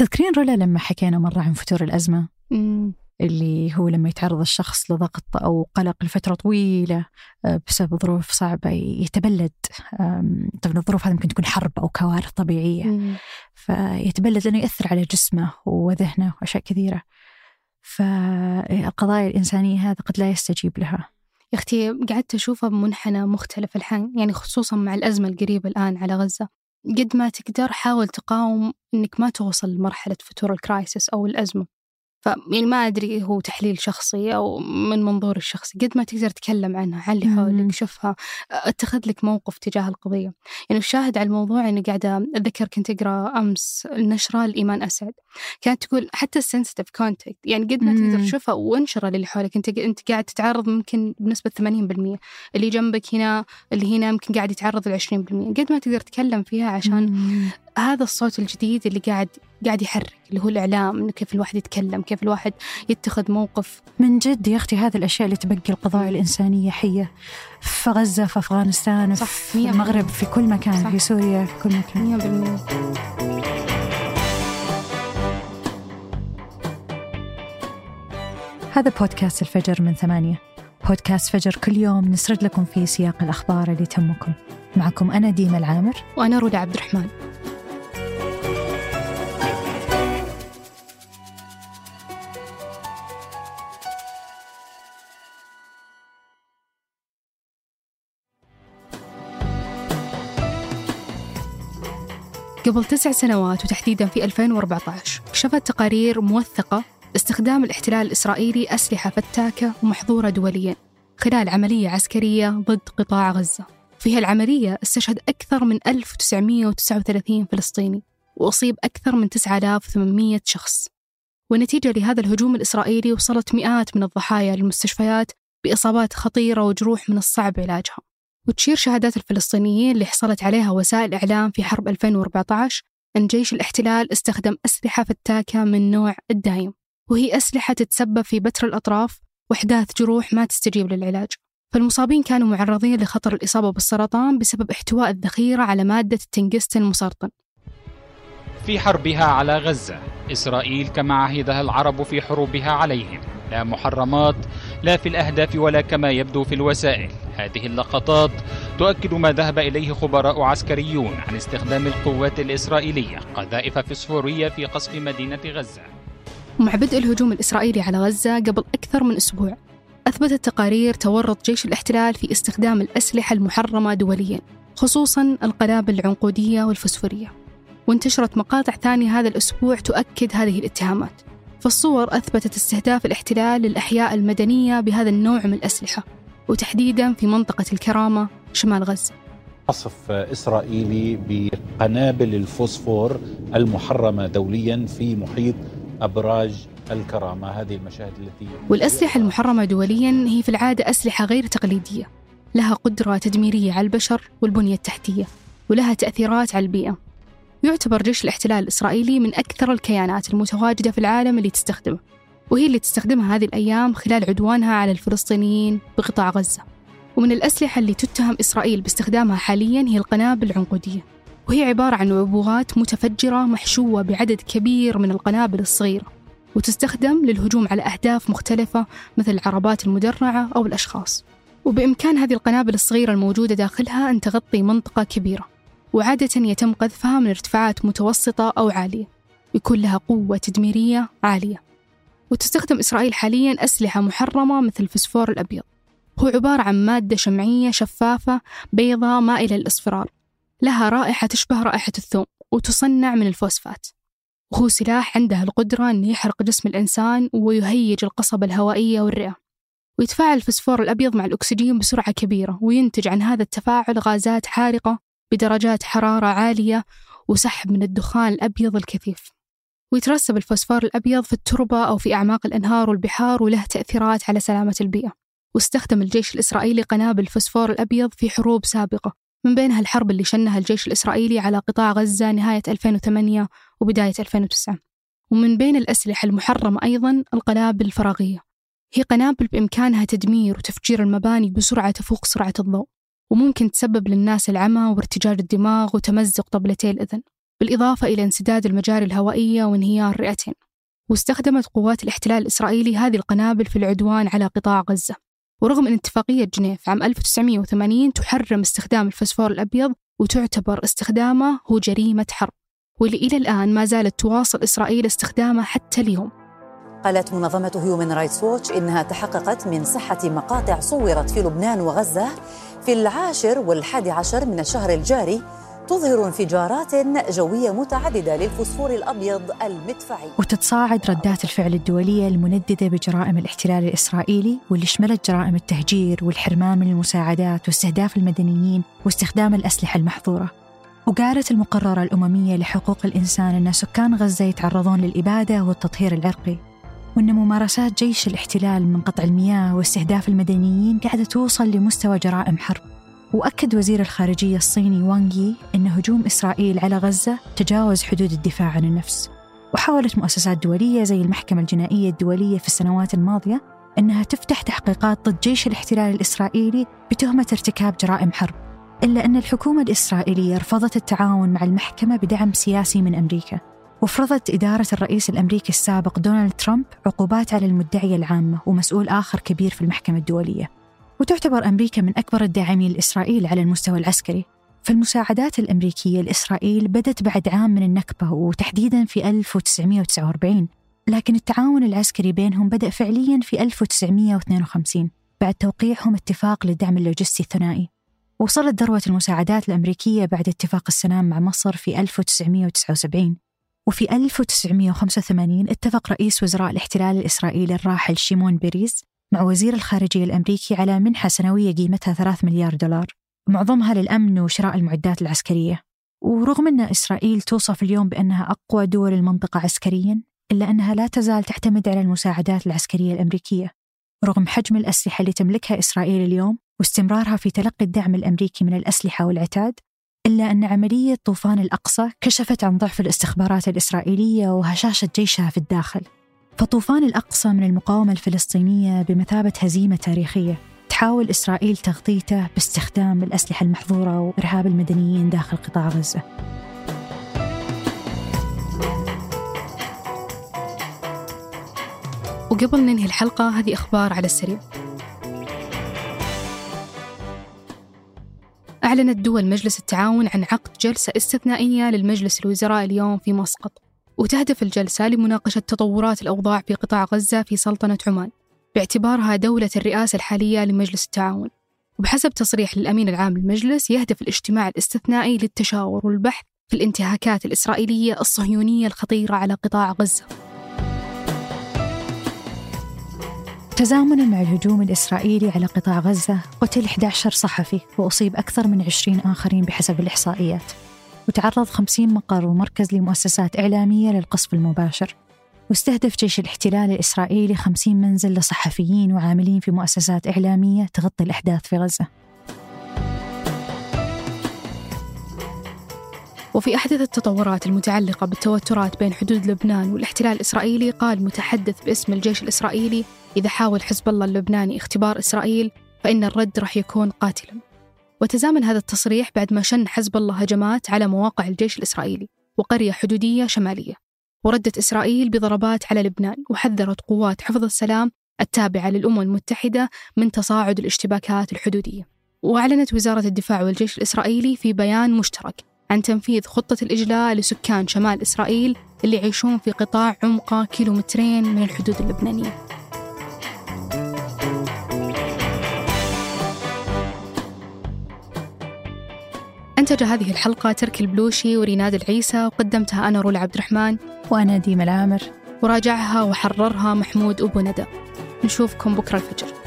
تذكرين رولا لما حكينا مرة عن فتور الأزمة؟ مم. اللي هو لما يتعرض الشخص لضغط أو قلق لفترة طويلة آه، بسبب ظروف صعبة يتبلد. طبعا الظروف هذه ممكن تكون حرب أو كوارث طبيعية. مم. فيتبلد لأنه يأثر على جسمه وذهنه وأشياء كثيرة. فالقضايا الإنسانية هذا قد لا يستجيب لها. يا أختي قعدت أشوفها بمنحنى مختلف الحين يعني خصوصا مع الأزمة القريبة الآن على غزة. قد ما تقدر حاول تقاوم إنك ما توصل لمرحلة فتور الكرايسس أو الأزمة. ف يعني ما أدري هو تحليل شخصي أو من منظوري الشخصي قد ما تقدر تتكلم عنها عن اللي. حولك شوفها أتخذ لك موقف تجاه القضية يعني الشاهد على الموضوع أني قاعدة أتذكر كنت أقرأ أمس النشرة الإيمان أسعد كانت تقول حتى ال sensitive content يعني قد ما. تقدر تشوفها وانشره للي حولك أنت أنت قاعد تتعرض ممكن بنسبة 80% اللي جنبك هنا اللي هنا يمكن قاعد يتعرض ل 20% قد ما تقدر تتكلم فيها عشان. هذا الصوت الجديد اللي قاعد قاعد يحرك اللي هو الإعلام إنه كيف الواحد يتكلم كيف الواحد يتخذ موقف. من جد يا أختي هذه الأشياء اللي تبقي القضايا الإنسانية حية. في غزة في أفغانستان صح، في المغرب في كل مكان صح. في سوريا في كل مكان. 100% هذا بودكاست الفجر من ثمانية. بودكاست فجر كل يوم نسرد لكم فيه سياق الأخبار اللي تهمكم. معكم أنا ديما العامر. وأنا رولا عبد الرحمن. قبل تسع سنوات وتحديدا في 2014 كشفت تقارير موثقة استخدام الاحتلال الإسرائيلي أسلحة فتاكة ومحظورة دوليا خلال عملية عسكرية ضد قطاع غزة. في هالعملية استشهد أكثر من 1939 فلسطيني وأصيب أكثر من 9800 شخص. ونتيجة لهذا الهجوم الإسرائيلي وصلت مئات من الضحايا للمستشفيات بإصابات خطيرة وجروح من الصعب علاجها. وتشير شهادات الفلسطينيين اللي حصلت عليها وسائل الإعلام في حرب 2014 أن جيش الاحتلال استخدم أسلحة فتاكة من نوع الدايم وهي أسلحة تتسبب في بتر الأطراف وإحداث جروح ما تستجيب للعلاج. فالمصابين كانوا معرضين لخطر الإصابة بالسرطان بسبب احتواء الذخيرة على مادة التنجستن المسرطن في حربها على غزة إسرائيل كما عهدها العرب في حروبها عليهم. لا محرمات لا في الأهداف ولا كما يبدو في الوسائل. هذه اللقطات تؤكد ما ذهب إليه خبراء عسكريون عن استخدام القوات الإسرائيلية قذائف فسفورية في قصف مدينة غزة. ومع بدء الهجوم الإسرائيلي على غزة قبل أكثر من أسبوع أثبتت تقارير تورط جيش الاحتلال في استخدام الأسلحة المحرمة دوليا خصوصا القنابل العنقودية والفسفورية. وانتشرت مقاطع ثانية هذا الأسبوع تؤكد هذه الاتهامات. فالصور أثبتت استهداف الاحتلال للأحياء المدنية بهذا النوع من الأسلحة وتحديدا في منطقة الكرامة شمال غزة. قصف إسرائيلي بقنابل الفوسفور المحرمة دوليا في محيط أبراج الكرامة. هذه المشاهد التي والأسلحة المحرمة دوليا هي في العادة أسلحة غير تقليدية لها قدرة تدميرية على البشر والبنية التحتية ولها تأثيرات على البيئة. يعتبر جيش الاحتلال الإسرائيلي من أكثر الكيانات المتواجدة في العالم اللي تستخدمه وهي اللي تستخدمها هذه الأيام خلال عدوانها على الفلسطينيين بقطاع غزة. ومن الأسلحة اللي تتهم إسرائيل باستخدامها حاليا هي القنابل العنقودية وهي عبارة عن عبوات متفجرة محشوة بعدد كبير من القنابل الصغيرة وتستخدم للهجوم على أهداف مختلفة مثل العربات المدرعة أو الأشخاص. وبإمكان هذه القنابل الصغيرة الموجودة داخلها أن تغطي منطقة كبيرة. وعادة يتم قذفها من ارتفاعات متوسطة أو عالية يكون لها قوة تدميرية عالية. وتستخدم إسرائيل حاليا أسلحة محرمة مثل الفسفور الأبيض. هو عبارة عن مادة شمعية شفافة بيضاء مائلة للإصفرار. لها رائحة تشبه رائحة الثوم وتصنع من الفوسفات. وهو سلاح عنده القدرة أن يحرق جسم الإنسان ويهيج القصبة الهوائية والرئة. ويتفاعل الفسفور الأبيض مع الأكسجين بسرعة كبيرة وينتج عن هذا التفاعل غازات حارقة بدرجات حرارة عالية وسحب من الدخان الأبيض الكثيف. ويترسب الفوسفور الأبيض في التربة أو في أعماق الأنهار والبحار وله تأثيرات على سلامة البيئة. واستخدم الجيش الإسرائيلي قنابل الفسفور الأبيض في حروب سابقة. من بينها الحرب اللي شنها الجيش الإسرائيلي على قطاع غزة نهاية 2008 وبداية 2009 ومن بين الأسلحة المحرمة أيضا القنابل الفراغية. هي قنابل بإمكانها تدمير وتفجير المباني بسرعة تفوق سرعة الضوء. وممكن تسبب للناس العمى وارتجاج الدماغ وتمزق طبلتي الأذن بالإضافة إلى انسداد المجاري الهوائية وانهيار الرئتين. واستخدمت قوات الاحتلال الإسرائيلي هذه القنابل في العدوان على قطاع غزة. ورغم أن اتفاقية جنيف عام 1980 تحرم استخدام الفسفور الأبيض وتعتبر استخدامه هو جريمة حرب. واللي إلى الآن ما زالت تواصل إسرائيل استخدامه حتى اليوم. قالت منظمة هيومن رايتس ووتش إنها تحققت من صحة مقاطع صورت في لبنان وغزة في العاشر والحادي عشر من الشهر الجاري تظهر انفجارات جوية متعددة للفوسفور الأبيض المدفعي. وتتصاعد ردات الفعل الدولية المنددة بجرائم الاحتلال الإسرائيلي واللي شملت جرائم التهجير والحرمان من المساعدات واستهداف المدنيين واستخدام الأسلحة المحظورة. وقالت المقررة الأممية لحقوق الإنسان أن سكان غزة يتعرضون للإبادة والتطهير العرقي. وأن ممارسات جيش الاحتلال من قطع المياه واستهداف المدنيين قاعدة توصل لمستوى جرائم حرب. وأكد وزير الخارجية الصيني وانغ يي أن هجوم إسرائيل على غزة تجاوز حدود الدفاع عن النفس. وحاولت مؤسسات دولية زي المحكمة الجنائية الدولية في السنوات الماضية أنها تفتح تحقيقات ضد جيش الاحتلال الإسرائيلي بتهمة ارتكاب جرائم حرب. إلا أن الحكومة الإسرائيلية رفضت التعاون مع المحكمة بدعم سياسي من أمريكا. وفرضت إدارة الرئيس الأمريكي السابق دونالد ترامب عقوبات على المدعية العامة ومسؤول آخر كبير في المحكمة الدولية. وتعتبر أمريكا من أكبر الداعمين لإسرائيل على المستوى العسكري. فالمساعدات الأمريكية لإسرائيل بدت بعد عام من النكبة وتحديدا في 1949 لكن التعاون العسكري بينهم بدأ فعليا في 1952 بعد توقيعهم اتفاق للدعم اللوجستي الثنائي. وصلت ذروة المساعدات الأمريكية بعد اتفاق السلام مع مصر في 1979 وفي 1985 اتفق رئيس وزراء الاحتلال الإسرائيلي الراحل شيمون بيريز مع وزير الخارجية الأمريكي على منحة سنوية قيمتها 3 مليار دولار. معظمها للأمن وشراء المعدات العسكرية. ورغم أن إسرائيل توصف اليوم بأنها أقوى دول المنطقة عسكريا إلا أنها لا تزال تعتمد على المساعدات العسكرية الأمريكية. رغم حجم الأسلحة اللي تملكها إسرائيل اليوم واستمرارها في تلقي الدعم الأمريكي من الأسلحة والعتاد إلا أن عملية طوفان الأقصى كشفت عن ضعف الاستخبارات الإسرائيلية وهشاشة جيشها في الداخل. فطوفان الأقصى من المقاومة الفلسطينية بمثابة هزيمة تاريخية تحاول إسرائيل تغطيته باستخدام الأسلحة المحظورة وإرهاب المدنيين داخل قطاع غزة. وقبل ننهي الحلقة هذه أخبار على السريع. أعلنت دول مجلس التعاون عن عقد جلسة استثنائية للمجلس الوزراء اليوم في مسقط وتهدف الجلسة لمناقشة تطورات الأوضاع في قطاع غزة في سلطنة عمان باعتبارها دولة الرئاسة الحالية لمجلس التعاون. وبحسب تصريح للأمين العام للمجلس يهدف الاجتماع الاستثنائي للتشاور والبحث في الانتهاكات الإسرائيلية الصهيونية الخطيرة على قطاع غزة. تزامنا مع الهجوم الإسرائيلي على قطاع غزة قتل 11 صحفي وأصيب أكثر من 20 آخرين بحسب الإحصائيات. وتعرض 50 مقر ومركز لمؤسسات إعلامية للقصف المباشر. واستهدف جيش الاحتلال الإسرائيلي 50 منزل لصحفيين وعاملين في مؤسسات إعلامية تغطي الأحداث في غزة. وفي أحدث التطورات المتعلقة بالتوترات بين حدود لبنان والاحتلال الإسرائيلي قال متحدث باسم الجيش الإسرائيلي إذا حاول حزب الله اللبناني اختبار إسرائيل فإن الرد راح يكون قاتلا. وتزامن هذا التصريح بعد ما شن حزب الله هجمات على مواقع الجيش الإسرائيلي وقرية حدودية شمالية وردت إسرائيل بضربات على لبنان وحذرت قوات حفظ السلام التابعة للأمم المتحدة من تصاعد الاشتباكات الحدودية. وأعلنت وزارة الدفاع والجيش الإسرائيلي في بيان مشترك عن تنفيذ خطة الإجلاء لسكان شمال إسرائيل اللي يعيشون في قطاع عمقه كيلومترين من الحدود اللبنانية. أنتج هذه الحلقة ترك البلوشي وريناد العيسى وقدمتها أنا رولا عبد الرحمن. وأنا ديما العامر. وراجعها وحررها محمود أبو ندى. نشوفكم بكرة الفجر.